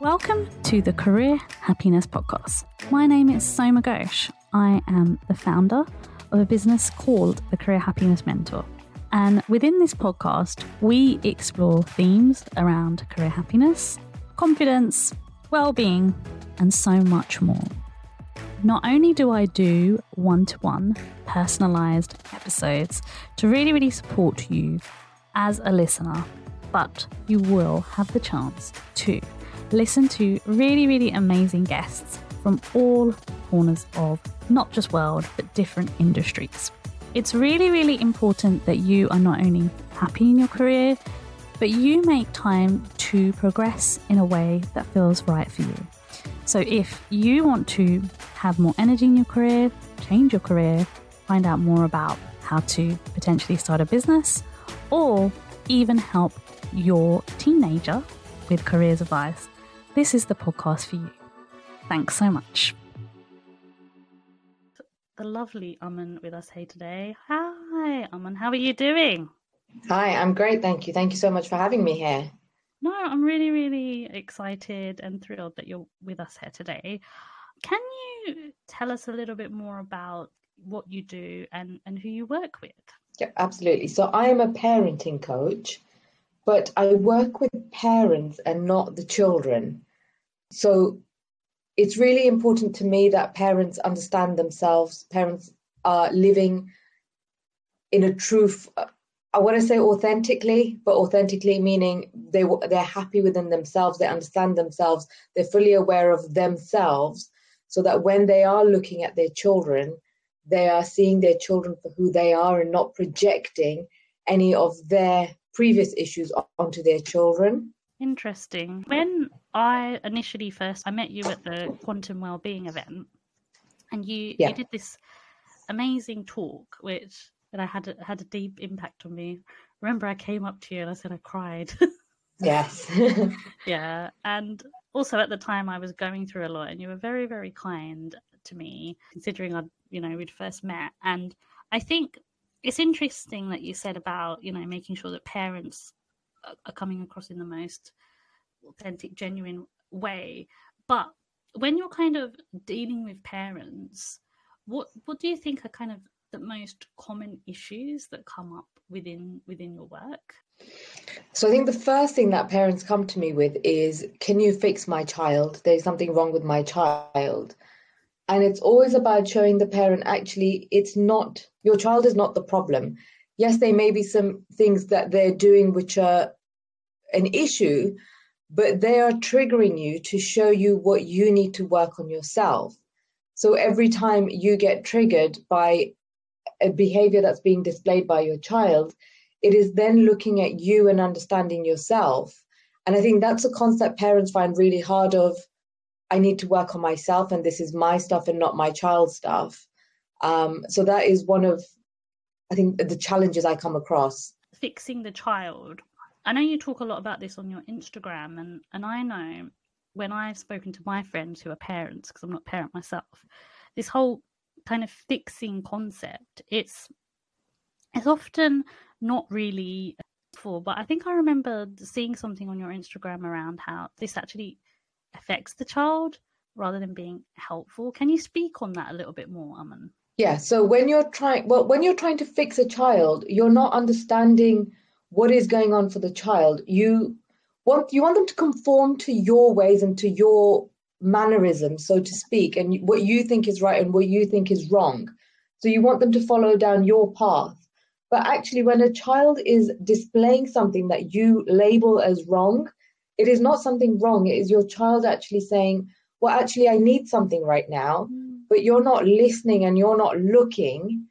Welcome to the Career Happiness Podcast. My name is Soma Ghosh. I am the founder of a business called the Career Happiness Mentor. And within this podcast, we explore themes around career happiness, confidence, well being, and so much more. Not only do I do one to one personalized episodes to really, really support you as a listener, but you will have the chance to listen to really, really amazing guests from all corners of not just world, but different industries. It's really, really important that you are not only happy in your career, but you make time to progress in a way that feels right for you. So, if you want to have more energy in your career, change your career, find out more about how to potentially start a business, or even help your teenager with careers advice, this is the podcast for you. Thanks so much. The lovely Aman with us here today. Hi, Aman. How are you doing? Hi, I'm great. Thank you. Thank you so much for having me here. No, I'm really, really excited and thrilled that you're with us here today. Can you tell us a little bit more about what you do and, and who you work with? Yeah, absolutely. So I am a parenting coach but I work with parents and not the children. So it's really important to me that parents understand themselves. Parents are living in a truth. I want to say authentically, but authentically meaning they they're happy within themselves. They understand themselves. They're fully aware of themselves, so that when they are looking at their children, they are seeing their children for who they are and not projecting any of their previous issues onto their children. Interesting. When I initially first I met you at the quantum well-being event, and you yeah. you did this amazing talk, which that I had had a deep impact on me. Remember, I came up to you and I said I cried. yes. yeah, and also at the time I was going through a lot, and you were very very kind to me, considering I you know we'd first met, and I think it's interesting that you said about you know making sure that parents are coming across in the most authentic genuine way. But when you're kind of dealing with parents what what do you think are kind of the most common issues that come up within within your work? So i think the first thing that parents come to me with is can you fix my child? There's something wrong with my child and it's always about showing the parent actually it's not your child is not the problem. Yes there may be some things that they're doing which are an issue but they are triggering you to show you what you need to work on yourself. So every time you get triggered by a behavior that's being displayed by your child it is then looking at you and understanding yourself. And i think that's a concept parents find really hard of I need to work on myself and this is my stuff and not my child's stuff. Um, so that is one of, I think, the challenges I come across. Fixing the child. I know you talk a lot about this on your Instagram, and, and I know when I've spoken to my friends who are parents, because I'm not parent myself, this whole kind of fixing concept, it's it's often not really for. but I think I remember seeing something on your Instagram around how this actually affects the child rather than being helpful. Can you speak on that a little bit more, Aman? Yeah. So when you're trying, well, when you're trying to fix a child, you're not understanding what is going on for the child. You want you want them to conform to your ways and to your mannerisms, so to speak, and what you think is right and what you think is wrong. So you want them to follow down your path. But actually, when a child is displaying something that you label as wrong, it is not something wrong. It is your child actually saying, well, actually, I need something right now, mm. but you're not listening and you're not looking.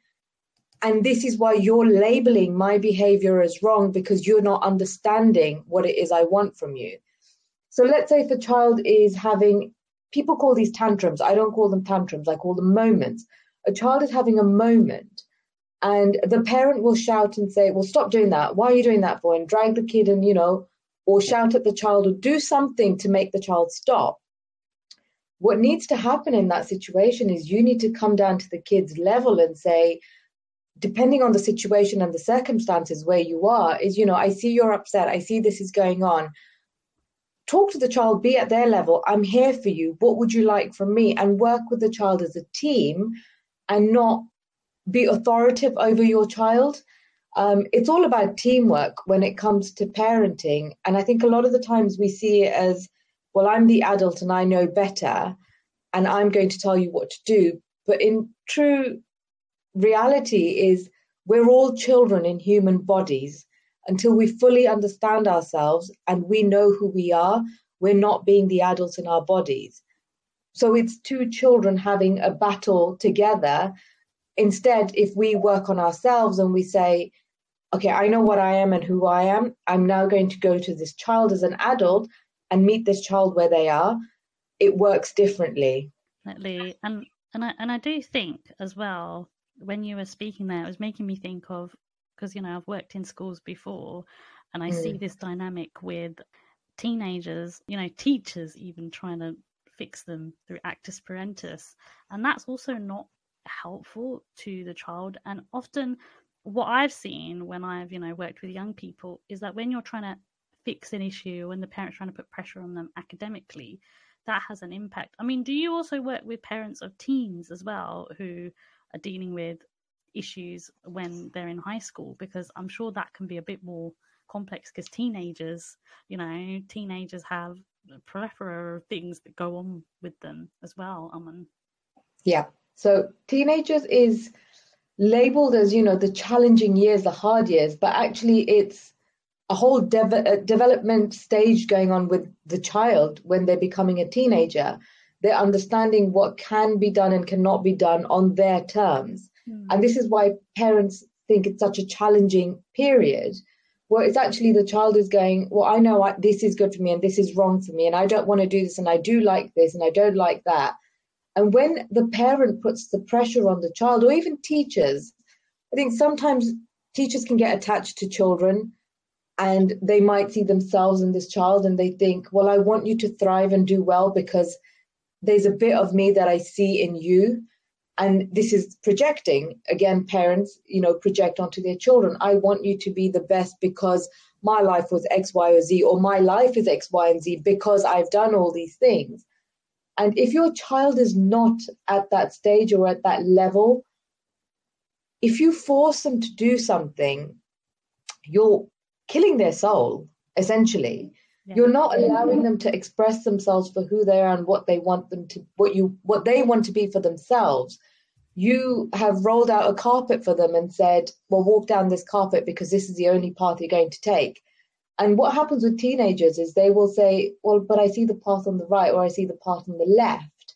And this is why you're labeling my behavior as wrong because you're not understanding what it is I want from you. So let's say if a child is having, people call these tantrums. I don't call them tantrums, I call them moments. A child is having a moment and the parent will shout and say, well, stop doing that. Why are you doing that for? And drag the kid and, you know, or shout at the child or do something to make the child stop. What needs to happen in that situation is you need to come down to the kid's level and say, depending on the situation and the circumstances where you are, is, you know, I see you're upset. I see this is going on. Talk to the child, be at their level. I'm here for you. What would you like from me? And work with the child as a team and not be authoritative over your child. Um, it's all about teamwork when it comes to parenting. And I think a lot of the times we see it as, well, I'm the adult and I know better, and I'm going to tell you what to do. But in true reality is we're all children in human bodies until we fully understand ourselves and we know who we are we're not being the adults in our bodies so it's two children having a battle together instead if we work on ourselves and we say okay i know what i am and who i am. I'm now going to go to this child as an adult and meet this child where they are. It works differently. Definitely. And and I, and I do think as well when you were speaking there, it was making me think of because you know I've worked in schools before, and I mm. see this dynamic with teenagers, you know, teachers even trying to fix them through actus parentis, and that's also not helpful to the child. And often, what I've seen when I've you know worked with young people is that when you're trying to fix an issue, when the parents trying to put pressure on them academically, that has an impact. I mean, do you also work with parents of teens as well who are dealing with issues when they're in high school because I'm sure that can be a bit more complex because teenagers, you know, teenagers have a plethora of things that go on with them as well. Um, yeah. So teenagers is labeled as you know the challenging years, the hard years, but actually it's a whole de- development stage going on with the child when they're becoming a teenager they're understanding what can be done and cannot be done on their terms. Mm. And this is why parents think it's such a challenging period where it's actually the child is going, Well, I know I, this is good for me and this is wrong for me, and I don't want to do this, and I do like this, and I don't like that. And when the parent puts the pressure on the child, or even teachers, I think sometimes teachers can get attached to children and they might see themselves in this child and they think, Well, I want you to thrive and do well because there's a bit of me that I see in you. And this is projecting. Again, parents, you know, project onto their children. I want you to be the best because my life was X, Y, or Z, or my life is X, Y, and Z because I've done all these things. And if your child is not at that stage or at that level, if you force them to do something, you're killing their soul, essentially. Yeah. You're not allowing them to express themselves for who they are and what they want them to what you what they want to be for themselves. You have rolled out a carpet for them and said, Well, walk down this carpet because this is the only path you're going to take. And what happens with teenagers is they will say, Well, but I see the path on the right or I see the path on the left.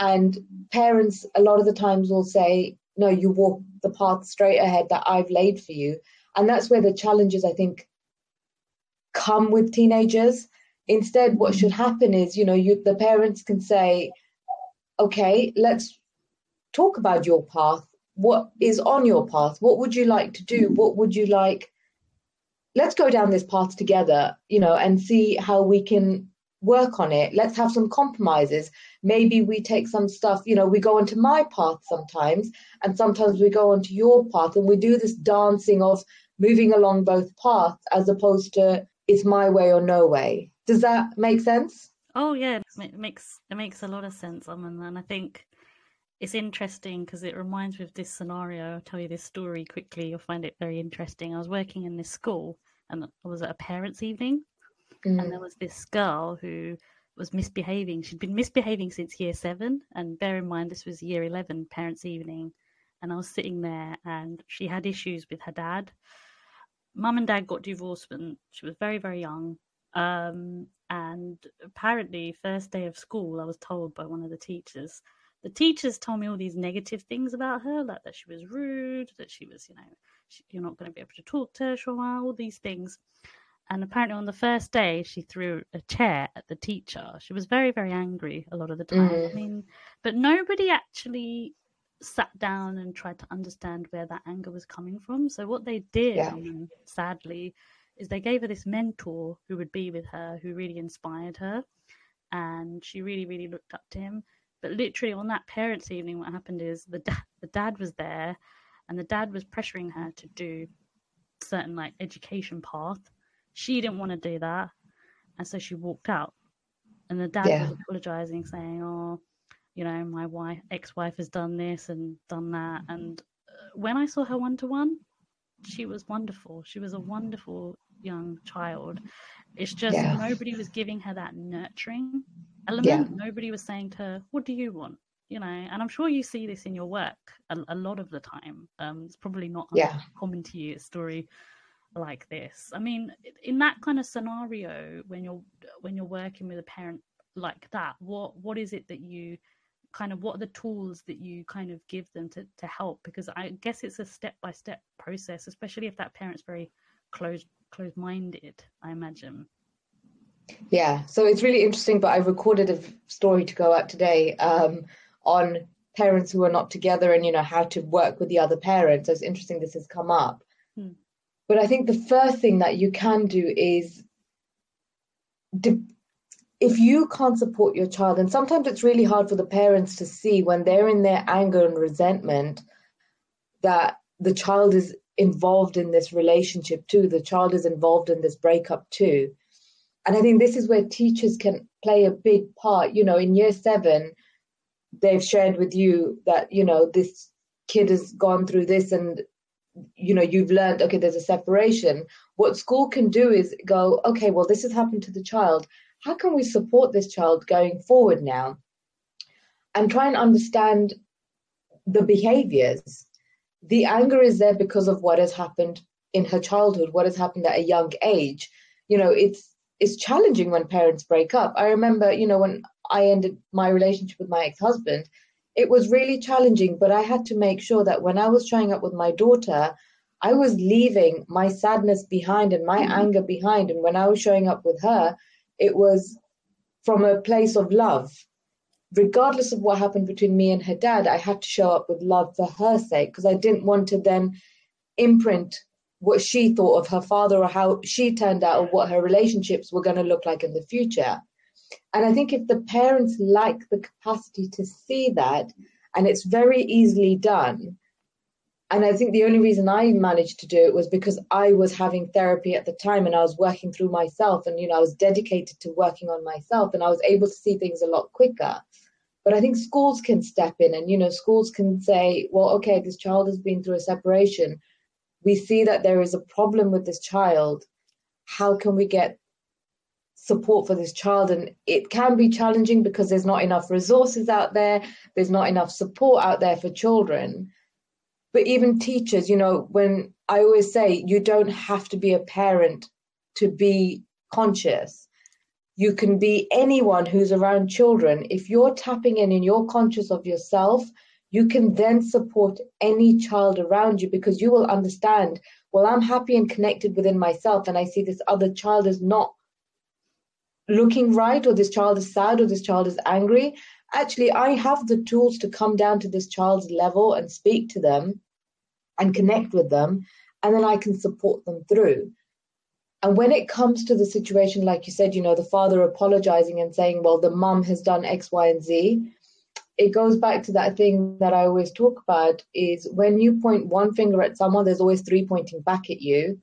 And parents, a lot of the times, will say, No, you walk the path straight ahead that I've laid for you. And that's where the challenges, I think, come with teenagers. Instead, what should happen is, you know, you the parents can say, okay, let's talk about your path. What is on your path? What would you like to do? What would you like? Let's go down this path together, you know, and see how we can work on it. Let's have some compromises. Maybe we take some stuff, you know, we go onto my path sometimes, and sometimes we go onto your path, and we do this dancing of moving along both paths as opposed to it's my way or no way. Does that make sense? Oh yeah, it makes it makes a lot of sense. I and I think it's interesting because it reminds me of this scenario. I'll tell you this story quickly. You'll find it very interesting. I was working in this school, and I was a parents' evening, mm. and there was this girl who was misbehaving. She'd been misbehaving since year seven, and bear in mind this was year eleven parents' evening, and I was sitting there, and she had issues with her dad mum and dad got divorced when she was very, very young. Um, and apparently, first day of school, I was told by one of the teachers. The teachers told me all these negative things about her, like that she was rude, that she was, you know, she, you're not going to be able to talk to her for a while, all these things. And apparently, on the first day, she threw a chair at the teacher. She was very, very angry a lot of the time. Mm. I mean, but nobody actually sat down and tried to understand where that anger was coming from. So what they did, yeah. sadly, is they gave her this mentor who would be with her, who really inspired her, and she really, really looked up to him. But literally on that parents' evening, what happened is the dad, the dad was there, and the dad was pressuring her to do certain like education path. She didn't want to do that, and so she walked out. And the dad Yeah. was apologizing, saying, "Oh, you know, my wife, ex-wife, has done this and done that." And uh, when I saw her one-to-one, she was wonderful. She was a wonderful young child. It's just Yeah. nobody was giving her that nurturing element. Nobody was saying to her, "What do you want?" You know, and I'm sure you see this in your work a, a lot of the time. Um, it's probably not Yeah. uncommon to you a story like this. I mean, in that kind of scenario, when you're when you're working with a parent like that, what what is it that you kind of what are the tools that you kind of give them to, to help because i guess it's a step by step process especially if that parent's very closed closed minded i imagine Yeah, so it's really interesting, but I recorded a story to go out today um, on parents who are not together and you know how to work with the other parents. So it's interesting this has come up. Hmm. But I think the first thing that you can do is de- if you can't support your child, and sometimes it's really hard for the parents to see when they're in their anger and resentment that the child is involved in this relationship too, the child is involved in this breakup too. And I think this is where teachers can play a big part. You know, in year seven, they've shared with you that, you know, this kid has gone through this and, you know, you've learned, okay, there's a separation. What school can do is go, okay, well, this has happened to the child. How can we support this child going forward now? And try and understand the behaviors. The anger is there because of what has happened in her childhood, what has happened at a young age. You know, it's it's challenging when parents break up. I remember, you know, when I ended my relationship with my ex-husband, it was really challenging, but I had to make sure that when I was showing up with my daughter, I was leaving my sadness behind and my mm-hmm. anger behind. And when I was showing up with her, it was from a place of love. Regardless of what happened between me and her dad, I had to show up with love for her sake because I didn't want to then imprint what she thought of her father or how she turned out or what her relationships were going to look like in the future. And I think if the parents like the capacity to see that, and it's very easily done, and I think the only reason I managed to do it was because I was having therapy at the time and I was working through myself and you know I was dedicated to working on myself and I was able to see things a lot quicker. But I think schools can step in and you know schools can say, well, okay, this child has been through a separation we see that there is a problem with this child how can we get support for this child and it can be challenging because there's not enough resources out there there's not enough support out there for children. But even teachers you know when i always say you don't have to be a parent to be conscious. You can be anyone who's around children. If you're tapping in and you're conscious of yourself you can then support any child around you because you will understand well i'm happy and connected within myself and i see this other child is not looking right or this child is sad or this child is angry actually i have the tools to come down to this child's level and speak to them and connect with them and then i can support them through and when it comes to the situation like you said you know the father apologizing and saying well the mum has done x y and z it goes back to that thing that I always talk about is when you point one finger at someone, there's always three pointing back at you.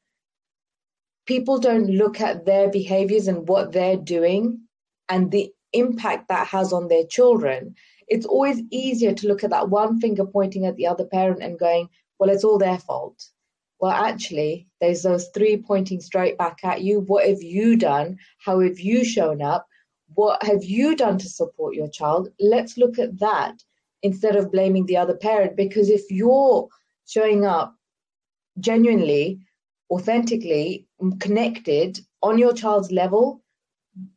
People don't look at their behaviors and what they're doing and the impact that has on their children. It's always easier to look at that one finger pointing at the other parent and going, well, it's all their fault. Well, actually, there's those three pointing straight back at you. What have you done? How have you shown up? what have you done to support your child let's look at that instead of blaming the other parent because if you're showing up genuinely authentically connected on your child's level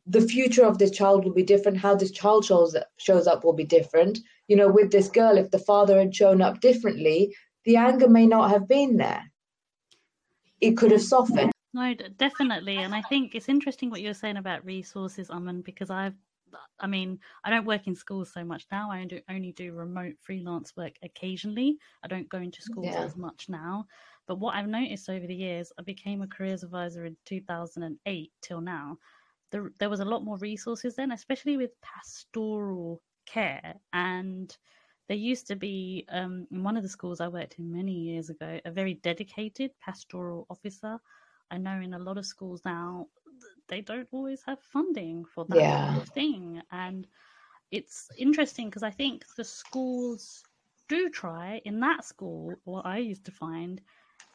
the future of this child will be different how this child shows shows up will be different you know with this girl if the father had shown up differently the anger may not have been there it could have softened No, definitely. And I think it's interesting what you're saying about resources, Aman, because I've, I mean, I don't work in schools so much now. I do, only do remote freelance work occasionally. I don't go into schools Yeah. as much now. But what I've noticed over the years, I became a careers advisor in 2008 till now. There, there was a lot more resources then, especially with pastoral care. And there used to be um, in one of the schools I worked in many years ago a very dedicated pastoral officer. I know in a lot of schools now they don't always have funding for that yeah. kind of thing, and it's interesting because I think the schools do try. In that school, what I used to find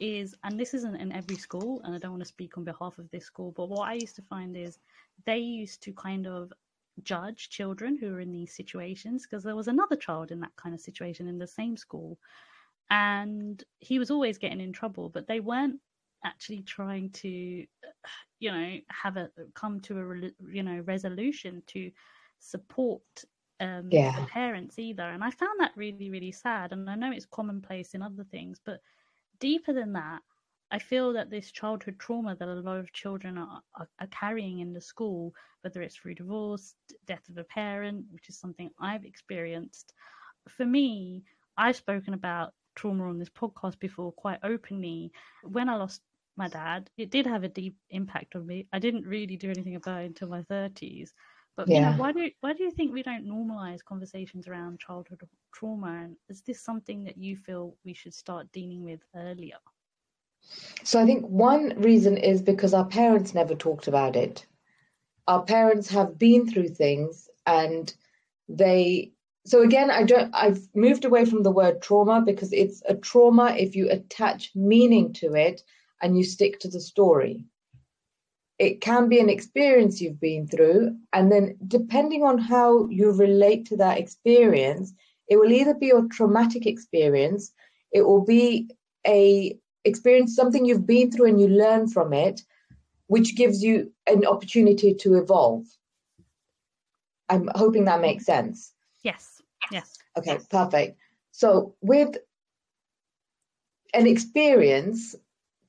is, and this isn't in every school, and I don't want to speak on behalf of this school, but what I used to find is they used to kind of judge children who are in these situations because there was another child in that kind of situation in the same school and he was always getting in trouble but they weren't actually trying to you know have a come to a you know resolution to support um yeah. the parents either and i found that really really sad and i know it's commonplace in other things but deeper than that I feel that this childhood trauma that a lot of children are, are, are, carrying in the school, whether it's through divorce, death of a parent, which is something I've experienced. For me, I've spoken about trauma on this podcast before quite openly. When I lost my dad, it did have a deep impact on me. I didn't really do anything about it until my 30s. But yeah. you know, why do why do you think we don't normalize conversations around childhood trauma? And is this something that you feel we should start dealing with earlier? So I think one reason is because our parents never talked about it. Our parents have been through things and they so again I don't I've moved away from the word trauma because it's a trauma if you attach meaning to it and you stick to the story. It can be an experience you've been through and then depending on how you relate to that experience, it will either be a traumatic experience, it will be a experience something you've been through and you learn from it, which gives you an opportunity to evolve. I'm hoping that makes sense. Yes. Yes. Okay, perfect. So with an experience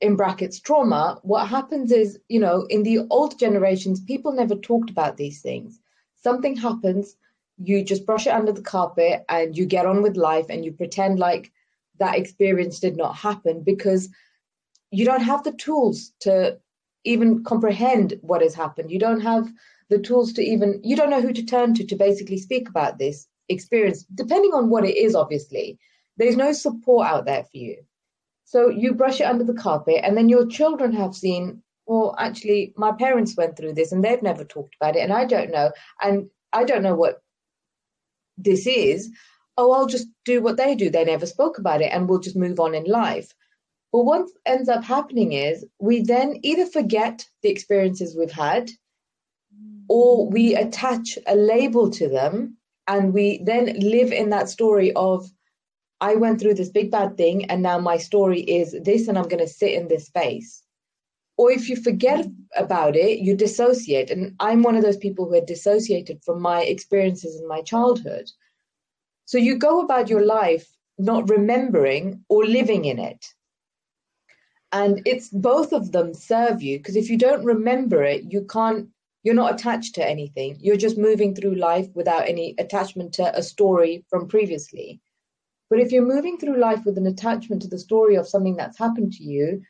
in brackets trauma, what happens is, you know, in the old generations, people never talked about these things. Something happens, you just brush it under the carpet and you get on with life and you pretend like that experience did not happen because you don't have the tools to even comprehend what has happened. You don't have the tools to even, you don't know who to turn to to basically speak about this experience, depending on what it is, obviously. There's no support out there for you. So you brush it under the carpet, and then your children have seen, well, actually, my parents went through this and they've never talked about it, and I don't know. And I don't know what this is oh, I'll just do what they do. They never spoke about it and we'll just move on in life. But what ends up happening is we then either forget the experiences we've had or we attach a label to them and we then live in that story of, I went through this big bad thing and now my story is this and I'm going to sit in this space. Or if you forget about it, you dissociate. And I'm one of those people who had dissociated from my experiences in my childhood. So you go about your life not remembering or living in it. And it's both of them serve you because if you don't remember it, you can't, you're not attached to anything. You're just moving through life without any attachment to a story from previously. But if you're moving through life with an attachment to the story of something that's happened to you,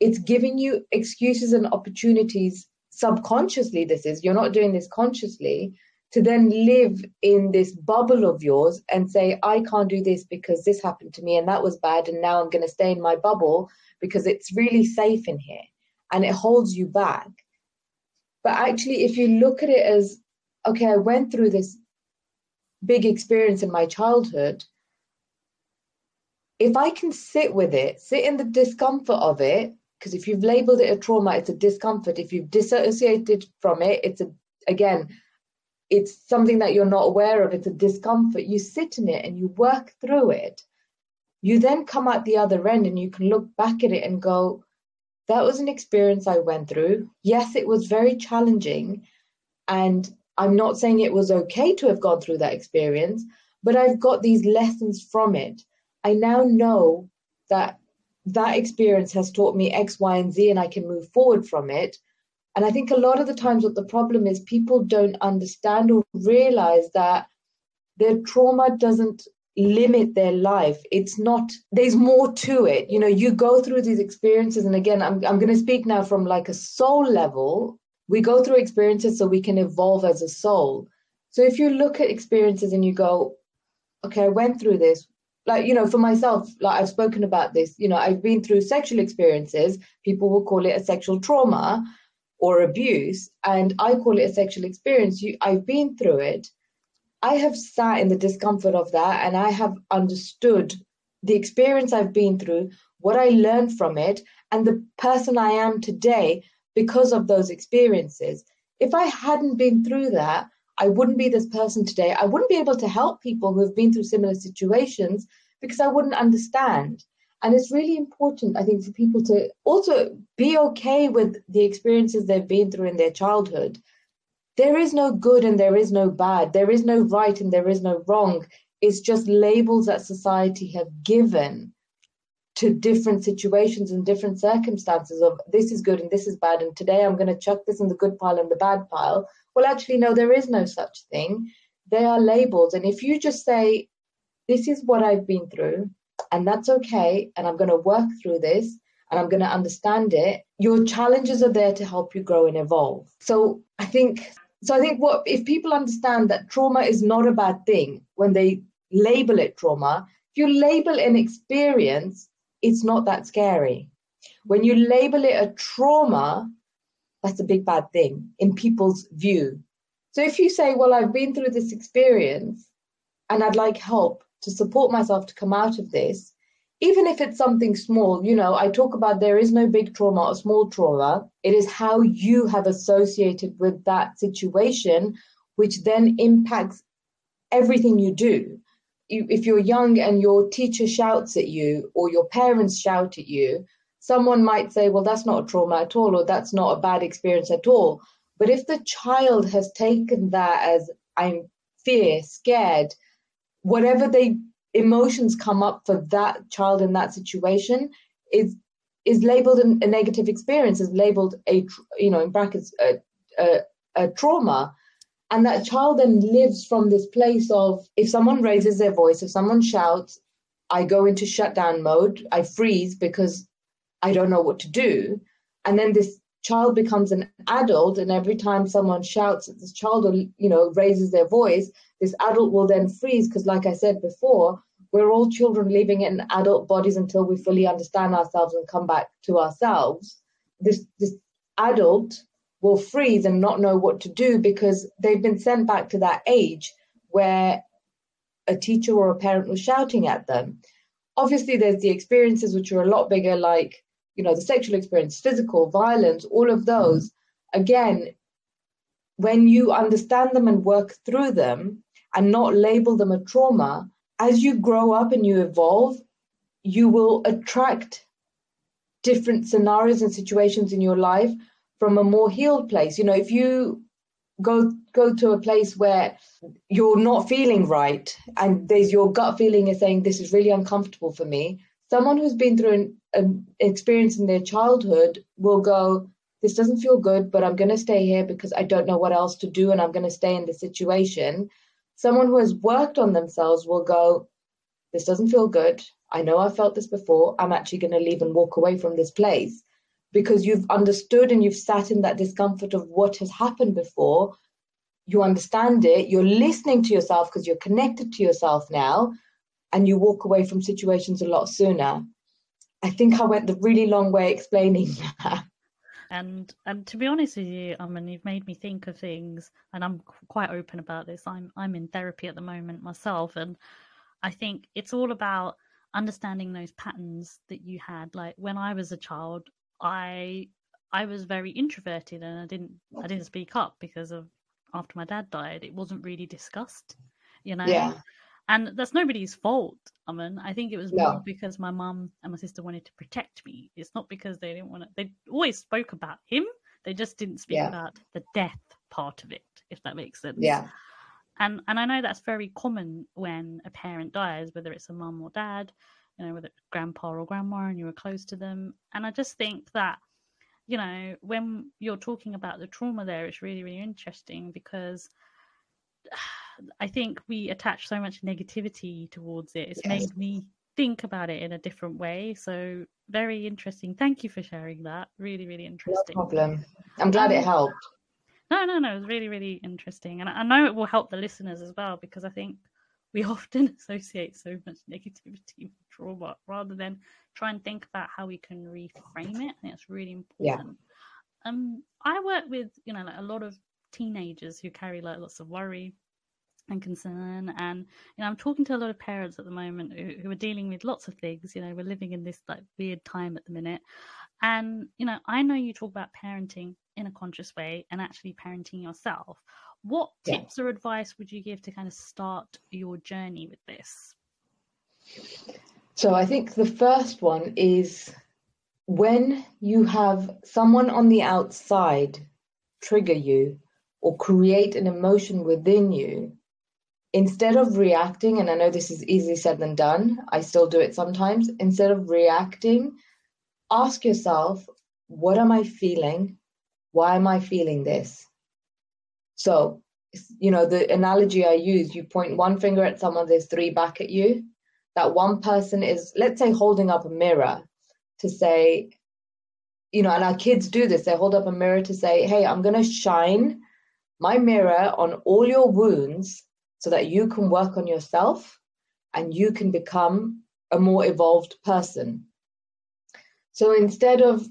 it's giving you excuses and opportunities subconsciously. This is, you're not doing this consciously to then live in this bubble of yours and say, I can't do this because this happened to me and that was bad. And now I'm going to stay in my bubble because it's really safe in here and it holds you back. But actually, if you look at it as, okay, I went through this big experience in my childhood, if I can sit with it, sit in the discomfort of it, because if you've labeled it a trauma, it's a discomfort. If you've dissociated from it, it's a, again, it's something that you're not aware of, it's a discomfort. You sit in it and you work through it. You then come out the other end and you can look back at it and go, that was an experience I went through. Yes, it was very challenging. And I'm not saying it was okay to have gone through that experience, but I've got these lessons from it. I now know that that experience has taught me X, Y, and Z, and I can move forward from it. And I think a lot of the times what the problem is people don't understand or realize that their trauma doesn't limit their life. It's not, there's more to it. You know, you go through these experiences. And again, I'm, I'm going to speak now from like a soul level. We go through experiences so we can evolve as a soul. So if you look at experiences and you go, okay, I went through this. Like, you know, mm-hmm. for myself, like I've spoken about this, you know, I've been through sexual experiences. People will call it a sexual trauma or abuse, and I call it a sexual experience. You, I've been through it. I have sat in the discomfort of that and I have understood the experience I've been through, what I learned from it, and the person I am today because of those experiences. If I hadn't been through that, I wouldn't be this person today. I wouldn't be able to help people who have been through similar situations because I wouldn't understand. And it's really important, I think, for people to also be okay with the experiences they've been through in their childhood. There is no good and there is no bad. There is no right and there is no wrong. It's just labels that society have given to different situations and different circumstances of this is good and this is bad and today i'm going to chuck this in the good pile and the bad pile. Well actually no there is no such thing. They are labels and if you just say this is what i've been through and that's okay and i'm going to work through this and i'm going to understand it your challenges are there to help you grow and evolve. So i think so i think what if people understand that trauma is not a bad thing when they label it trauma if you label an experience it's not that scary. When you label it a trauma, that's a big bad thing in people's view. So if you say, Well, I've been through this experience and I'd like help to support myself to come out of this, even if it's something small, you know, I talk about there is no big trauma or small trauma. It is how you have associated with that situation, which then impacts everything you do if you're young and your teacher shouts at you or your parents shout at you, someone might say, well, that's not a trauma at all, or that's not a bad experience at all. But if the child has taken that as I'm fear, scared, whatever they emotions come up for that child in that situation is is labeled a, a negative experience, is labeled a you know in brackets a, a, a trauma. And that child then lives from this place of if someone raises their voice, if someone shouts, I go into shutdown mode, I freeze because I don't know what to do. And then this child becomes an adult, and every time someone shouts at this child or you know raises their voice, this adult will then freeze because, like I said before, we're all children living in adult bodies until we fully understand ourselves and come back to ourselves. This this adult will freeze and not know what to do because they've been sent back to that age where a teacher or a parent was shouting at them. Obviously, there's the experiences which are a lot bigger, like, you know, the sexual experience, physical, violence, all of those. Again, when you understand them and work through them and not label them a trauma, as you grow up and you evolve, you will attract different scenarios and situations in your life from a more healed place. You know, if you go go to a place where you're not feeling right and there's your gut feeling is saying this is really uncomfortable for me someone who's been through an, an experience in their childhood will go this doesn't feel good but i'm going to stay here because i don't know what else to do and i'm going to stay in the situation. Someone who has worked on themselves will go this doesn't feel good. I know i've felt this before. I'm actually going to leave and walk away from this place because you've understood and you've sat in that discomfort of what has happened before. You understand it, you're listening to yourself because you're connected to yourself now, and you walk away from situations a lot sooner. I think I went the really long way explaining that. And and to be honest with you, I mean, you've made me think of things, and I'm quite open about this. I'm I'm in therapy at the moment myself, and I think it's all about understanding those patterns that you had. Like when I was a child, I I was very introverted and I didn't I didn't speak up because of after my dad died, it wasn't really discussed, you know. Yeah. And that's nobody's fault. I mean, I think it was more because my mum and my sister wanted to protect me. It's not because they didn't want to. They always spoke about him. They just didn't speak yeah. about the death part of it, if that makes sense. Yeah. And and I know that's very common when a parent dies, whether it's a mum or dad you know, whether it's grandpa or grandma and you were close to them. And I just think that, you know, when you're talking about the trauma there, it's really, really interesting because I think we attach so much negativity towards it. It's yes. made me think about it in a different way. So very interesting. Thank you for sharing that. Really, really interesting. No problem. I'm glad um, it helped. No, no, no. It was really, really interesting. And I know it will help the listeners as well because I think we often associate so much negativity with trauma rather than try and think about how we can reframe it. I think it's really important. Yeah. Um, I work with you know like a lot of teenagers who carry like lots of worry and concern and you know i'm talking to a lot of parents at the moment who, who, are dealing with lots of things you know we're living in this like weird time at the minute and you know i know you talk about parenting in a conscious way and actually parenting yourself what yeah. tips or advice would you give to kind of start your journey with this so i think the first one is when you have someone on the outside trigger you or create an emotion within you, instead of reacting, and I know this is easily said than done, I still do it sometimes, instead of reacting, ask yourself, what am I feeling? Why am I feeling this? So, you know, the analogy I use, you point one finger at someone, there's three back at you. That one person is, let's say, holding up a mirror to say, you know, and our kids do this. They hold up a mirror to say, hey, I'm going to shine my mirror on all your wounds so that you can work on yourself and you can become a more evolved person. So instead of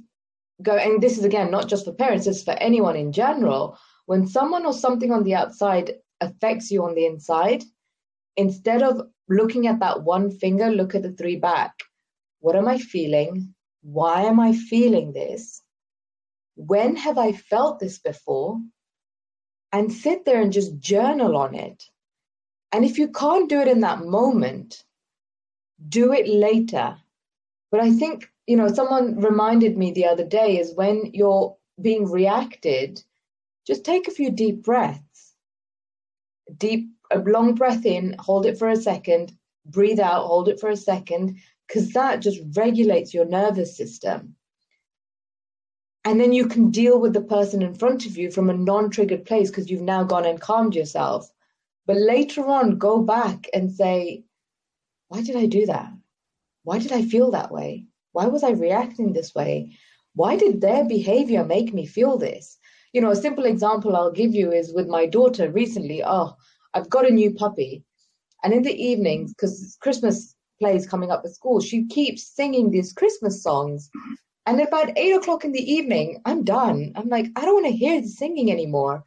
going, and this is again not just for parents, it's for anyone in general. When someone or something on the outside affects you on the inside, instead of looking at that one finger, look at the three back. What am I feeling? Why am I feeling this? When have I felt this before? and sit there and just journal on it. And if you can't do it in that moment, do it later. But I think, you know, someone reminded me the other day is when you're being reacted, just take a few deep breaths. Deep, a long breath in, hold it for a second, breathe out, hold it for a second, because that just regulates your nervous system. And then you can deal with the person in front of you from a non triggered place because you've now gone and calmed yourself. But later on, go back and say, why did I do that? Why did I feel that way? Why was I reacting this way? Why did their behavior make me feel this? You know, a simple example I'll give you is with my daughter recently. Oh, I've got a new puppy. And in the evenings, because Christmas plays coming up at school, she keeps singing these Christmas songs. And about eight o'clock in the evening, I'm done. I'm like, I don't want to hear the singing anymore.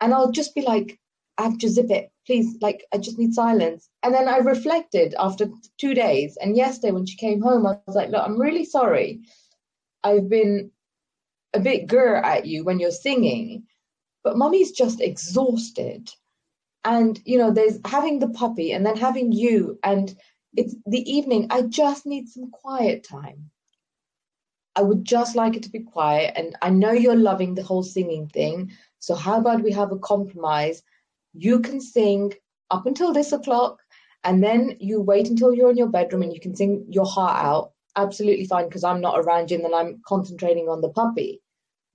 And I'll just be like, I have to zip it, please. Like, I just need silence. And then I reflected after two days. And yesterday, when she came home, I was like, look, I'm really sorry. I've been a bit gur at you when you're singing, but mommy's just exhausted. And, you know, there's having the puppy and then having you. And it's the evening. I just need some quiet time. I would just like it to be quiet. And I know you're loving the whole singing thing. So how about we have a compromise? You can sing up until this o'clock, and then you wait until you're in your bedroom and you can sing your heart out. Absolutely fine, because I'm not around you and then I'm concentrating on the puppy.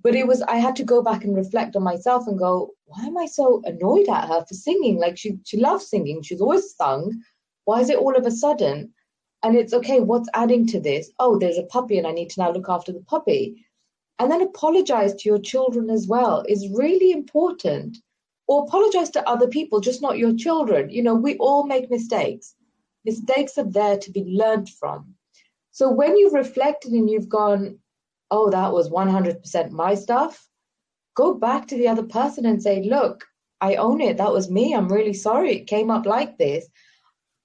But it was I had to go back and reflect on myself and go, why am I so annoyed at her for singing? Like she she loves singing, she's always sung. Why is it all of a sudden? and it's okay what's adding to this? Oh there's a puppy and i need to now look after the puppy. And then apologize to your children as well is really important. Or apologize to other people just not your children. You know we all make mistakes. Mistakes are there to be learned from. So when you've reflected and you've gone oh that was 100% my stuff go back to the other person and say look i own it that was me i'm really sorry it came up like this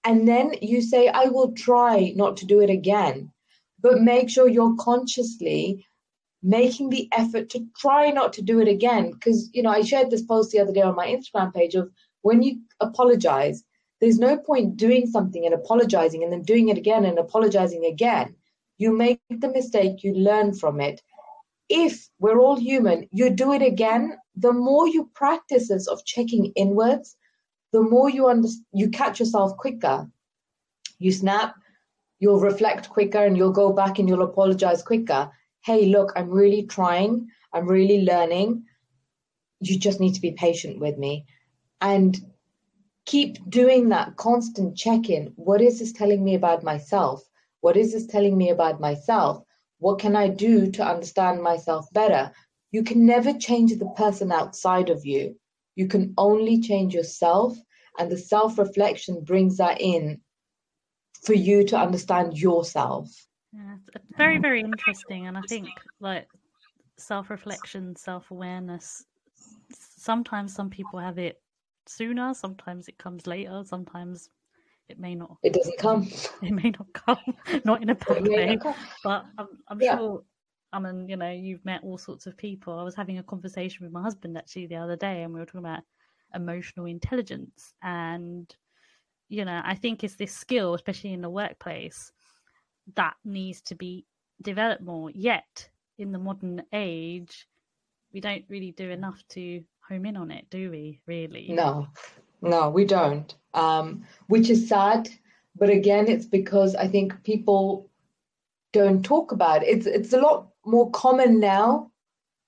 and then you say, I will try not to do it again. But make sure you're consciously making the effort to try not to do it again. Because, you know, I shared this post the other day on my Instagram page of when you apologize, there's no point doing something and apologizing and then doing it again and apologizing again. You make the mistake, you learn from it. If we're all human, you do it again, the more you practice this of checking inwards, the more you under, you catch yourself quicker. You snap, you'll reflect quicker, and you'll go back and you'll apologize quicker. Hey, look, I'm really trying. I'm really learning. You just need to be patient with me. And keep doing that constant check in. What is this telling me about myself? What is this telling me about myself? What can I do to understand myself better? You can never change the person outside of you. You can only change yourself and the self reflection brings that in for you to understand yourself. Yeah, it's very, very interesting. And I think like self reflection, self awareness, sometimes some people have it sooner, sometimes it comes later, sometimes it may not. It doesn't come. It may not come, not in a bad way. But I'm, I'm yeah. sure. I mean, you know, you've met all sorts of people. I was having a conversation with my husband actually the other day, and we were talking about emotional intelligence. And, you know, I think it's this skill, especially in the workplace, that needs to be developed more. Yet, in the modern age, we don't really do enough to home in on it, do we? Really? No, no, we don't. Um, which is sad, but again, it's because I think people don't talk about it. It's it's a lot more common now.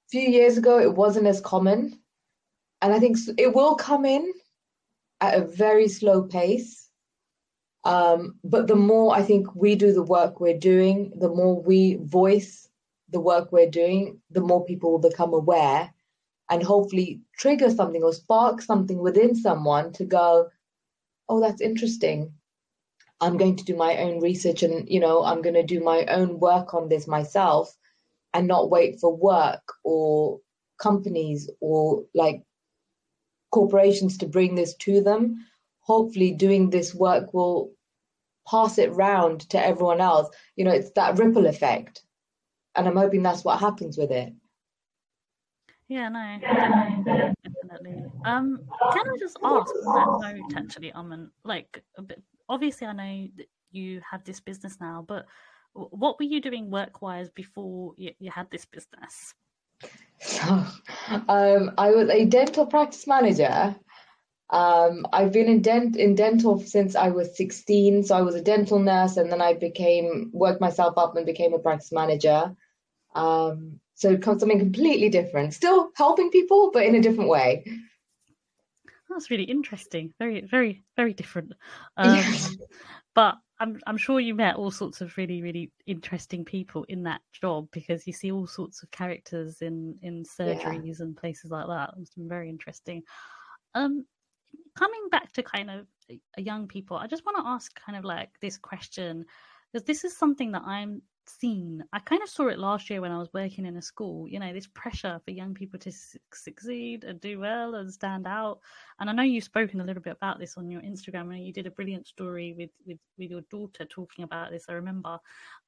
A few years ago, it wasn't as common, and I think it will come in at a very slow pace. Um, but the more I think we do the work we're doing, the more we voice the work we're doing, the more people will become aware and hopefully trigger something or spark something within someone to go, oh, that's interesting. I'm going to do my own research and, you know, I'm going to do my own work on this myself and not wait for work or companies or like corporations to bring this to them. Hopefully, doing this work will pass it round to everyone else. You know, it's that ripple effect. And I'm hoping that's what happens with it. Yeah, no, definitely, definitely. Um, can I just ask on that note, actually, um, like, obviously, I know that you have this business now, but what were you doing work-wise before you, you had this business? So, um, I was a dental practice manager. Um, I've been in dent in dental since I was 16. So I was a dental nurse, and then I became worked myself up and became a practice manager. Um, so something completely different, still helping people, but in a different way. That's really interesting. Very, very, very different. Um, But I'm I'm sure you met all sorts of really, really interesting people in that job because you see all sorts of characters in in surgeries yeah. and places like that. It's been very interesting. Um, coming back to kind of young people, I just want to ask kind of like this question because this is something that I'm seen. I kind of saw it last year when I was working in a school. You know, this pressure for young people to su- succeed and do well and stand out. And I know you've spoken a little bit about this on your Instagram, and you did a brilliant story with with with your daughter talking about this. I remember.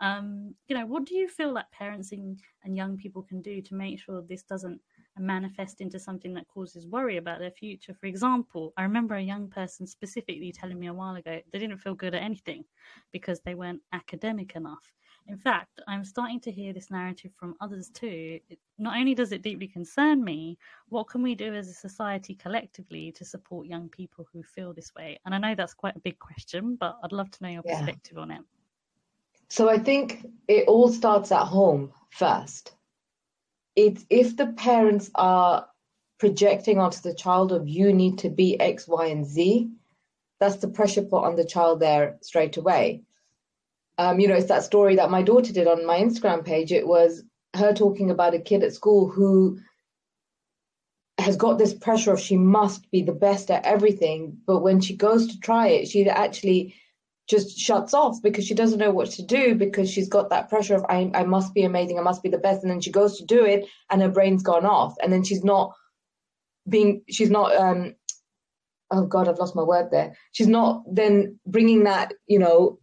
Um, you know, what do you feel like parents and young people can do to make sure this doesn't manifest into something that causes worry about their future. For example, I remember a young person specifically telling me a while ago they didn't feel good at anything because they weren't academic enough. In fact, I'm starting to hear this narrative from others too. It, not only does it deeply concern me, what can we do as a society collectively to support young people who feel this way? And I know that's quite a big question, but I'd love to know your yeah. perspective on it. So I think it all starts at home first. It's if the parents are projecting onto the child of you need to be X, Y, and Z, that's the pressure put on the child there straight away um, you know, it's that story that my daughter did on my Instagram page. It was her talking about a kid at school who has got this pressure of she must be the best at everything. But when she goes to try it, she actually just shuts off because she doesn't know what to do because she's got that pressure of I, I must be amazing, I must be the best. And then she goes to do it and her brain's gone off. And then she's not being, she's not, um, oh God, I've lost my word there. She's not then bringing that, you know,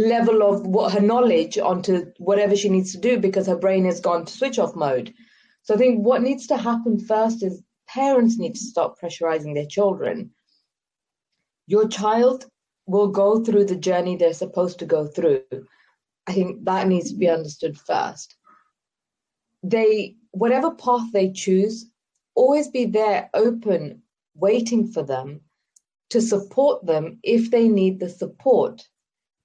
level of what her knowledge onto whatever she needs to do because her brain has gone to switch off mode. So I think what needs to happen first is parents need to stop pressurizing their children. Your child will go through the journey they're supposed to go through. I think that needs to be understood first. They, whatever path they choose, always be there open, waiting for them to support them if they need the support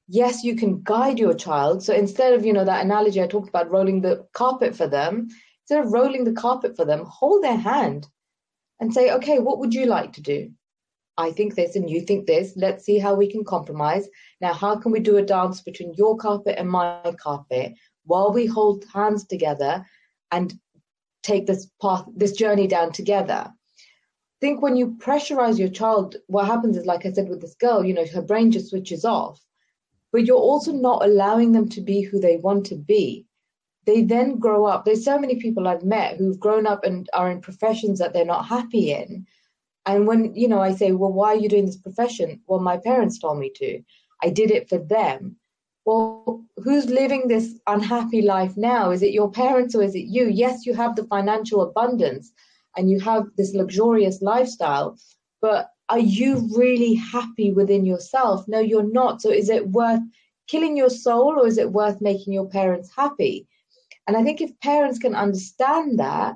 yes, you can guide your child. So instead of, you know, that analogy I talked about, rolling the carpet for them, instead of rolling the carpet for them, hold their hand and say, okay, what would you like to do? I think this and you think this. Let's see how we can compromise. Now, how can we do a dance between your carpet and my carpet while we hold hands together and take this path, this journey down together? think when you pressurize your child, what happens is, like I said with this girl, you know, her brain just switches off, but you're also not allowing them to be who they want to be. They then grow up. There's so many people I've met who've grown up and are in professions that they're not happy in. And when, you know, I say, well, why are you doing this profession? Well, my parents told me to. I did it for them. Well, who's living this unhappy life now? Is it your parents or is it you? Yes, you have the financial abundance, and you have this luxurious lifestyle, but are you really happy within yourself? No, you're not. So is it worth killing your soul or is it worth making your parents happy? And I think if parents can understand that,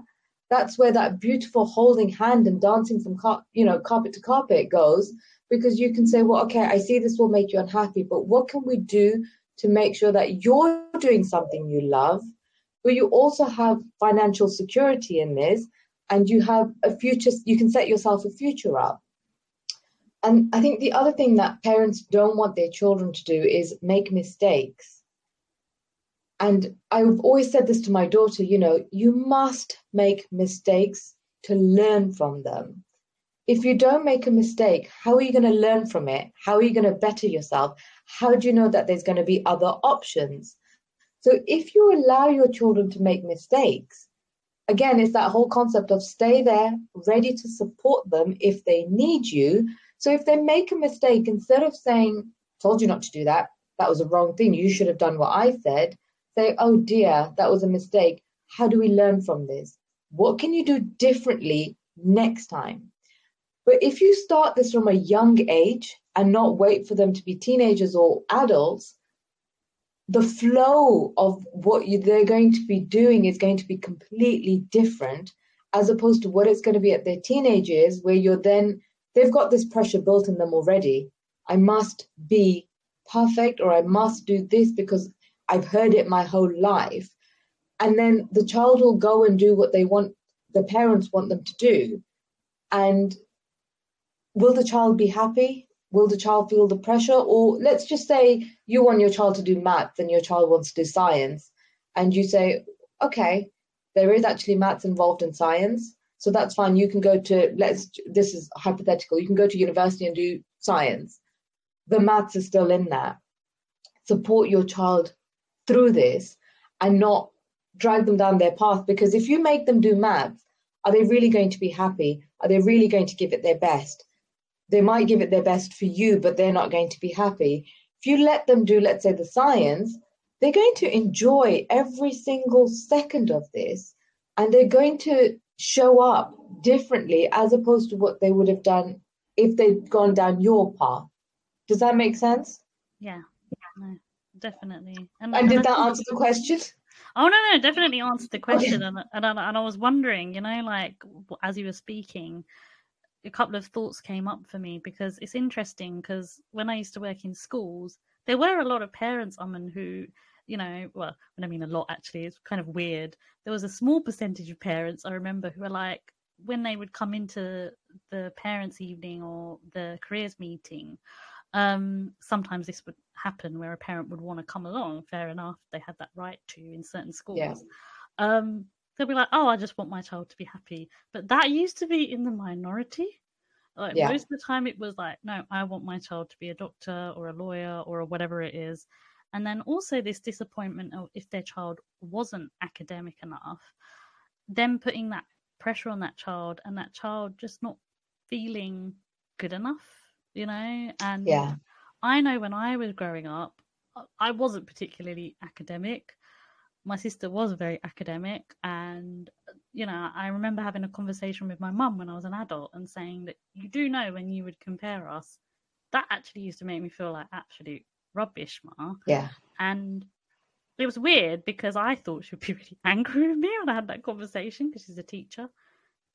that's where that beautiful holding hand and dancing from car- you know carpet to carpet goes because you can say well okay i see this will make you unhappy but what can we do to make sure that you're doing something you love but you also have financial security in this and you have a future you can set yourself a future up and i think the other thing that parents don't want their children to do is make mistakes. And i've always said this to my daughter you know you must make mistakes to learn from them. If you don't make a mistake how are you going to learn from it? How are you going to better yourself? How do you know that there's going to be other options? So if you allow your children to make mistakes again, it's that whole concept of stay there, ready to support them if they need you. So if they make a mistake, instead of saying, told you not to do that, that was a wrong thing, you should have done what I said, say, oh dear, that was a mistake. How do we learn from this? What can you do differently next time? But if you start this from a young age and not wait for them to be teenagers or adults, the flow of what you, they're going to be doing is going to be completely different as opposed to what it's going to be at their teenage years where you're then they've got this pressure built in them already. I must be perfect or i must do this because i've heard it my whole life. And then the child will go and do what they want the parents want them to do. And will the child be happy? Will the child feel the pressure? Or let's just say you want your child to do maths and your child wants to do science. And you say okay there is actually maths involved in science so that's fine. You can go to let's this is hypothetical. You can go to university and do science. The maths is still in there. Support your child through this and not drag them down their path because if you make them do maths are they really going to be happy? Are they really going to give it their best? They might give it their best for you, but they're not going to be happy. If you let them do, let's say, the science, they're going to enjoy every single second of this and they're going to show up differently as opposed to what they would have done if they'd gone down your path. Does that make sense? Yeah, no, definitely. And, and did that answer the question? Oh no, no, definitely answered the question, and and I, and I was wondering, you know, like as you were speaking, a couple of thoughts came up for me because it's interesting because when I used to work in schools, there were a lot of parents, I mean, who, you know, well, when I mean a lot, actually, it's kind of weird. There was a small percentage of parents I remember who were like, when they would come into the parents' evening or the careers meeting, um, sometimes this would happen where a parent would want to come along. Fair enough, they had that right to in certain schools. Yeah. Um, they'll be like, "Oh, I just want my child to be happy," but that used to be in the minority. Like yeah. most of the time, it was like, "No, I want my child to be a doctor or a lawyer or whatever it is," and then also this disappointment of if their child wasn't academic enough, them putting that pressure on that child and that child just not feeling good enough, you know. And yeah, I know when I was growing up, I wasn't particularly academic my sister was very academic and you know i remember having a conversation with my mum when i was an adult and saying that you do know when you would compare us that actually used to make me feel like absolute rubbish ma yeah and it was weird because i thought she would be really angry with me when i had that conversation because she's a teacher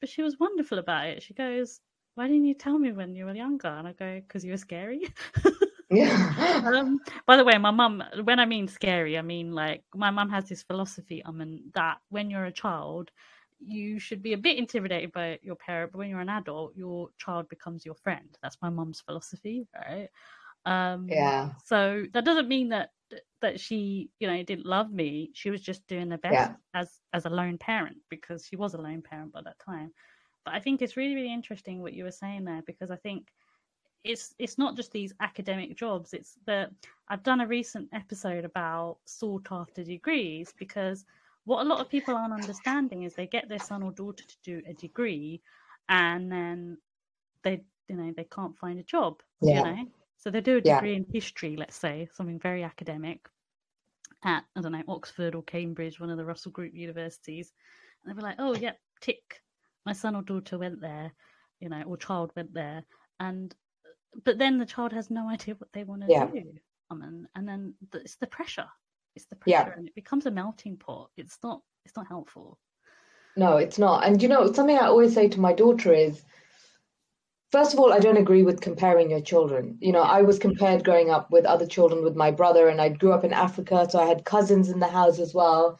but she was wonderful about it she goes why didn't you tell me when you were younger and i go because you were scary Yeah. um, by the way, my mum, when I mean scary, I mean like my mum has this philosophy, I mean, that when you're a child, you should be a bit intimidated by your parent, but when you're an adult, your child becomes your friend. That's my mum's philosophy, right? Um, yeah. So that doesn't mean that that she, you know, didn't love me. She was just doing the best yeah. as as a lone parent because she was a lone parent by that time. but I think it's really, really interesting what you were saying there because I think it's it's not just these academic jobs. It's that I've done a recent episode about sought after degrees because what a lot of people aren't understanding is they get their son or daughter to do a degree and then they you know they can't find a job. Yeah. You know? So they do a degree yeah. in history, let's say, something very academic at I don't know, Oxford or Cambridge, one of the Russell Group universities. And they'll be like, Oh yeah, tick. My son or daughter went there, you know, or child went there and but then the child has no idea what they want to yeah. do. Um, and then the, it's the pressure. It's the pressure, yeah. and it becomes a melting pot. It's not. It's not helpful. No, it's not. And you know, something I always say to my daughter is, first of all, I don't agree with comparing your children. You know, I was compared growing up with other children with my brother, and I grew up in Africa, so I had cousins in the house as well.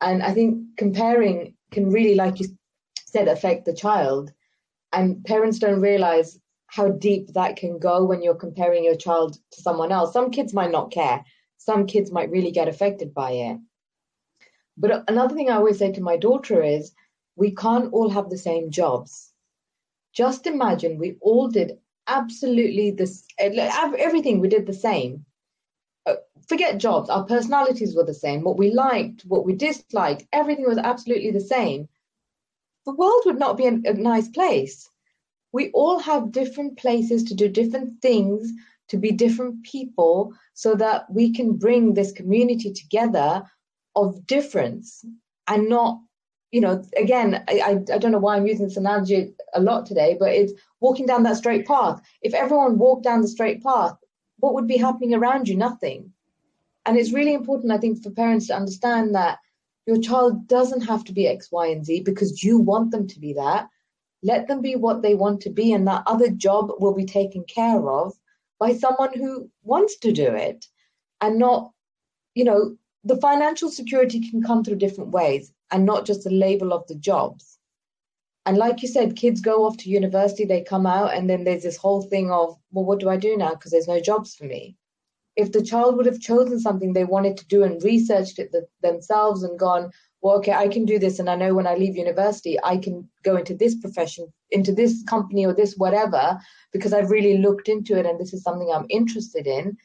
And I think comparing can really, like you said, affect the child. And parents don't realize how deep that can go when you're comparing your child to someone else. Some kids might not care. Some kids might really get affected by it. But another thing I always say to my daughter is we can't all have the same jobs. Just imagine we all did absolutely this everything we did the same. Uh, forget jobs, our personalities were the same. What we liked, what we disliked, everything was absolutely the same. The world would not be a nice place we all have different places to do different things, to be different people, so that we can bring this community together of difference and not, you know, again, I, I don't know why I'm using this analogy a lot today, but it's walking down that straight path. If everyone walked down the straight path, what would be happening around you? Nothing. And it's really important, I think, for parents to understand that your child doesn't have to be X, Y, and Z because you want them to be that let them be what they want to be, and that other job will be taken care of by someone who wants to do it and not, you know, the financial security can come through different ways and not just the label of the jobs. And like you said, kids go off to university, they come out, and then there's this whole thing of, well, what do I do now? Because there's no jobs for me. If the child would have chosen something they wanted to do and researched it themselves and gone, well, okay, I can do this, and I know when I leave university, I can go into this profession, into this company or this whatever, because I've really looked into it and this is something I'm interested in.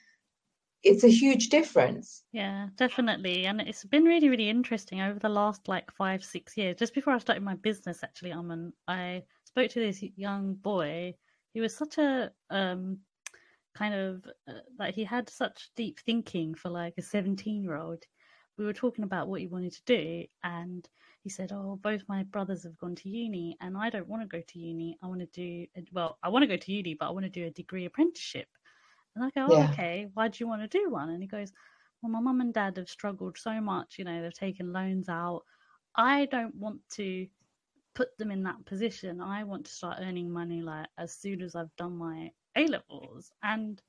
It's a huge difference. Yeah, definitely. And it's been really, really interesting over the last like five, six years. Just before I started my business, actually, Aman, I spoke to this young boy. He was such a um, kind of uh, like he had such deep thinking for like a 17 year old we were talking about what he wanted to do, and he said, "Oh, both my brothers have gone to uni, and I don't want to go to uni. I want to do well. I want to go to uni, but I want to do a degree apprenticeship." And I go, "Oh, yeah. okay. Why do you want to do one?" And he goes, "Well, my mum and dad have struggled so much. You know, they've taken loans out. I don't want to." put them in that position i want to start earning money like as soon as i've done my a levels and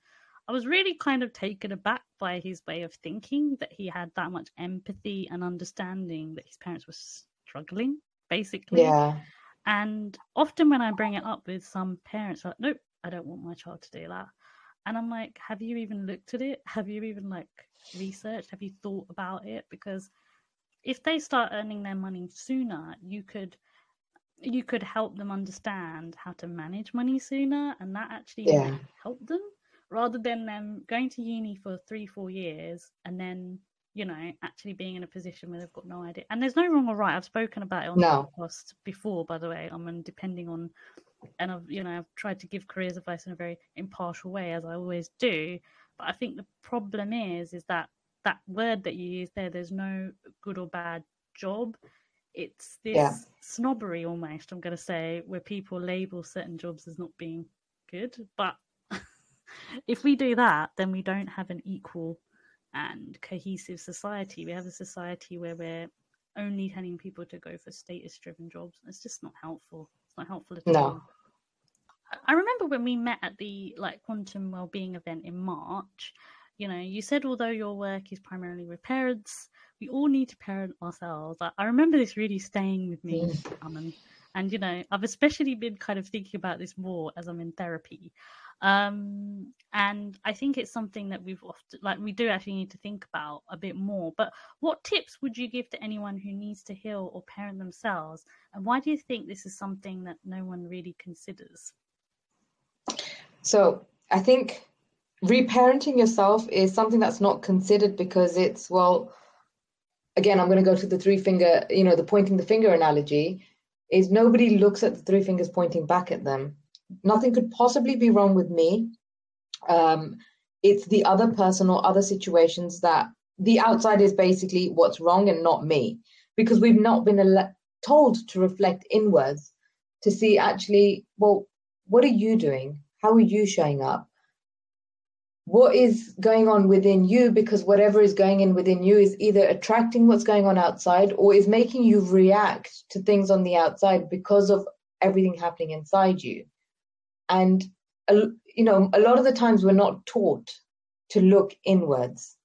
I was really kind of taken aback by his way of thinking that he had that much empathy and understanding that his parents were struggling, basically. Yeah. And often when I bring it up with some parents, like, nope, I don't want my child to do that. And I'm like, have you even looked at it? Have you even like researched? Have you thought about it? Because if they start earning their money sooner, you could you could help them understand how to manage money sooner and that actually yeah. help them rather than them going to uni for three, four years and then, you know, actually being in a position where they've got no idea. And there's no wrong or right. I've spoken about it on no. the podcast before, by the way. I mean, depending on, and I've, you know, I've tried to give careers advice in a very impartial way, as I always do. But I think the problem is, is that that word that you use there, there's no good or bad job. It's this yeah. snobbery almost, I'm going to say, where people label certain jobs as not being good. But if we do that, then we don't have an equal and cohesive society. We have a society where we're only telling people to go for status driven jobs. It's just not helpful. It's not helpful at no. all. I remember when we met at the like quantum well-being event in March, you know, you said although your work is primarily with parents, we all need to parent ourselves. I, I remember this really staying with me, mm. um, and, And, you know, I've especially been kind of thinking about this more as I'm in therapy. Um, and I think it's something that we've often, like, we do actually need to think about a bit more. But what tips would you give to anyone who needs to heal or parent themselves? And why do you think this is something that no one really considers? So I think reparenting yourself is something that's not considered because it's, well, again, I'm going to go to the three finger, you know, the pointing the finger analogy is nobody looks at the three fingers pointing back at them. Nothing could possibly be wrong with me. Um, it's the other person or other situations that the outside is basically what's wrong and not me because we've not been ele- told to reflect inwards to see actually, well, what are you doing? How are you showing up? what is going on within you? Because whatever is going in within you is either attracting what's going on outside or is making you react to things on the outside because of everything happening inside you. And you know a lot of the times we're not taught to look inwards.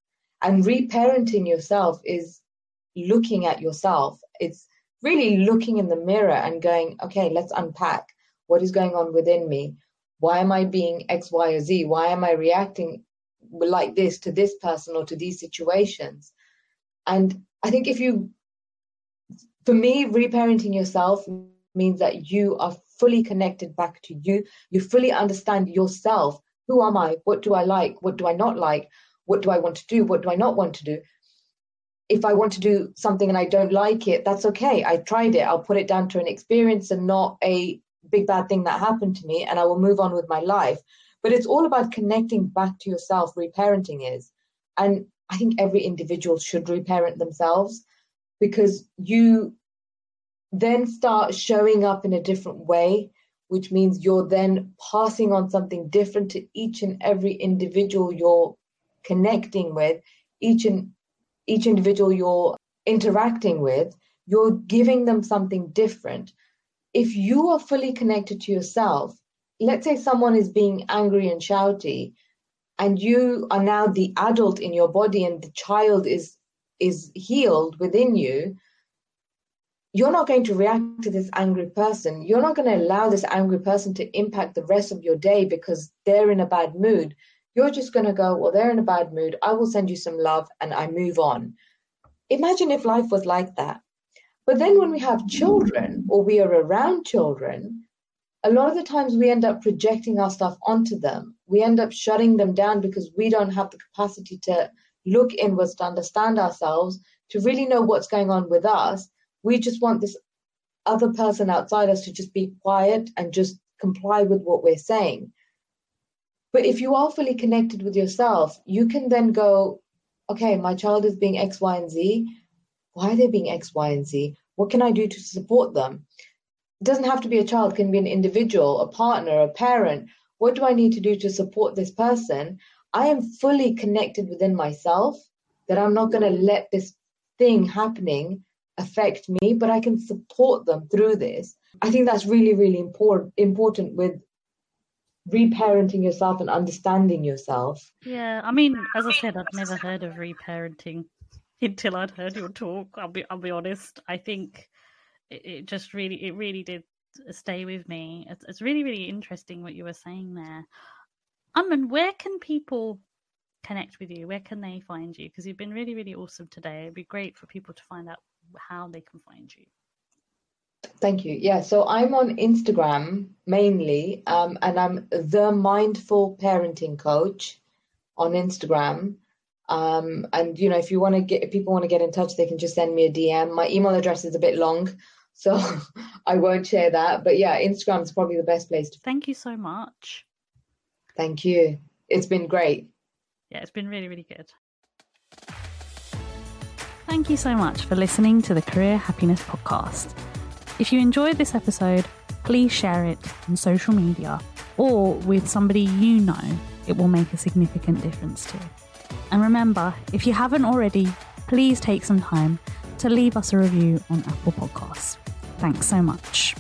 And reparenting yourself is looking at yourself. It's really looking in the mirror and going okay let's unpack what is going on within me why am I being X, Y, or Z? Why am I reacting like this to this person or to these situations? And I think if you, for me, reparenting yourself means that you are fully connected back to you. You fully understand yourself. Who am I? What do I like? What do I not like? What do I want to do? What do I not want to do? If I want to do something and I don't like it, that's okay. I tried it. I'll put it down to an experience and not a big bad thing that happened to me and I will move on with my life. But it's all about connecting back to yourself, reparenting is. And I think every individual should reparent themselves because you then start showing up in a different way, which means you're then passing on something different to each and every individual you're connecting with, each and each individual you're interacting with, you're giving them something different if you are fully connected to yourself, let's say someone is being angry and shouty, and you are now the adult in your body and the child is is healed within you, you're not going to react to this angry person. You're not going to allow this angry person to impact the rest of your day because they're in a bad mood. You're just going to go, well, they're in a bad mood. I will send you some love and I move on. Imagine if life was like that. But then when we have children or we are around children, a lot of the times we end up projecting our stuff onto them. We end up shutting them down because we don't have the capacity to look inwards to understand ourselves, to really know what's going on with us. We just want this other person outside us to just be quiet and just comply with what we're saying. But if you are fully connected with yourself, you can then go, okay, my child is being X, Y, and Z why are they being X, Y, and Z? What can I do to support them? It doesn't have to be a child, it can be an individual, a partner, a parent. What do I need to do to support this person? I am fully connected within myself that I'm not going to let this thing happening affect me, but I can support them through this. I think that's really, really important important with reparenting yourself and understanding yourself. Yeah, I mean, as I said, I've never heard of reparenting until I'd heard your talk. I'll be I'll be honest. I think it, it just really it really did stay with me. It's, it's really really interesting what you were saying there. Um, and where can people connect with you? Where can they find you? Because you've been really really awesome today. It'd be great for people to find out how they can find you. Thank you. Yeah, so I'm on Instagram mainly, um, and I'm the mindful parenting coach on Instagram. Um, and you know, if you want to get, if people want to get in touch, they can just send me a DM. My email address is a bit long, so I won't share that. But yeah, Instagram is probably the best place to. Thank you so much. Thank you. It's been great. Yeah, it's been really, really good. Thank you so much for listening to the Career Happiness Podcast. If you enjoyed this episode, please share it on social media or with somebody you know it will make a significant difference to. And remember, if you haven't already, please take some time to leave us a review on Apple Podcasts. Thanks so much.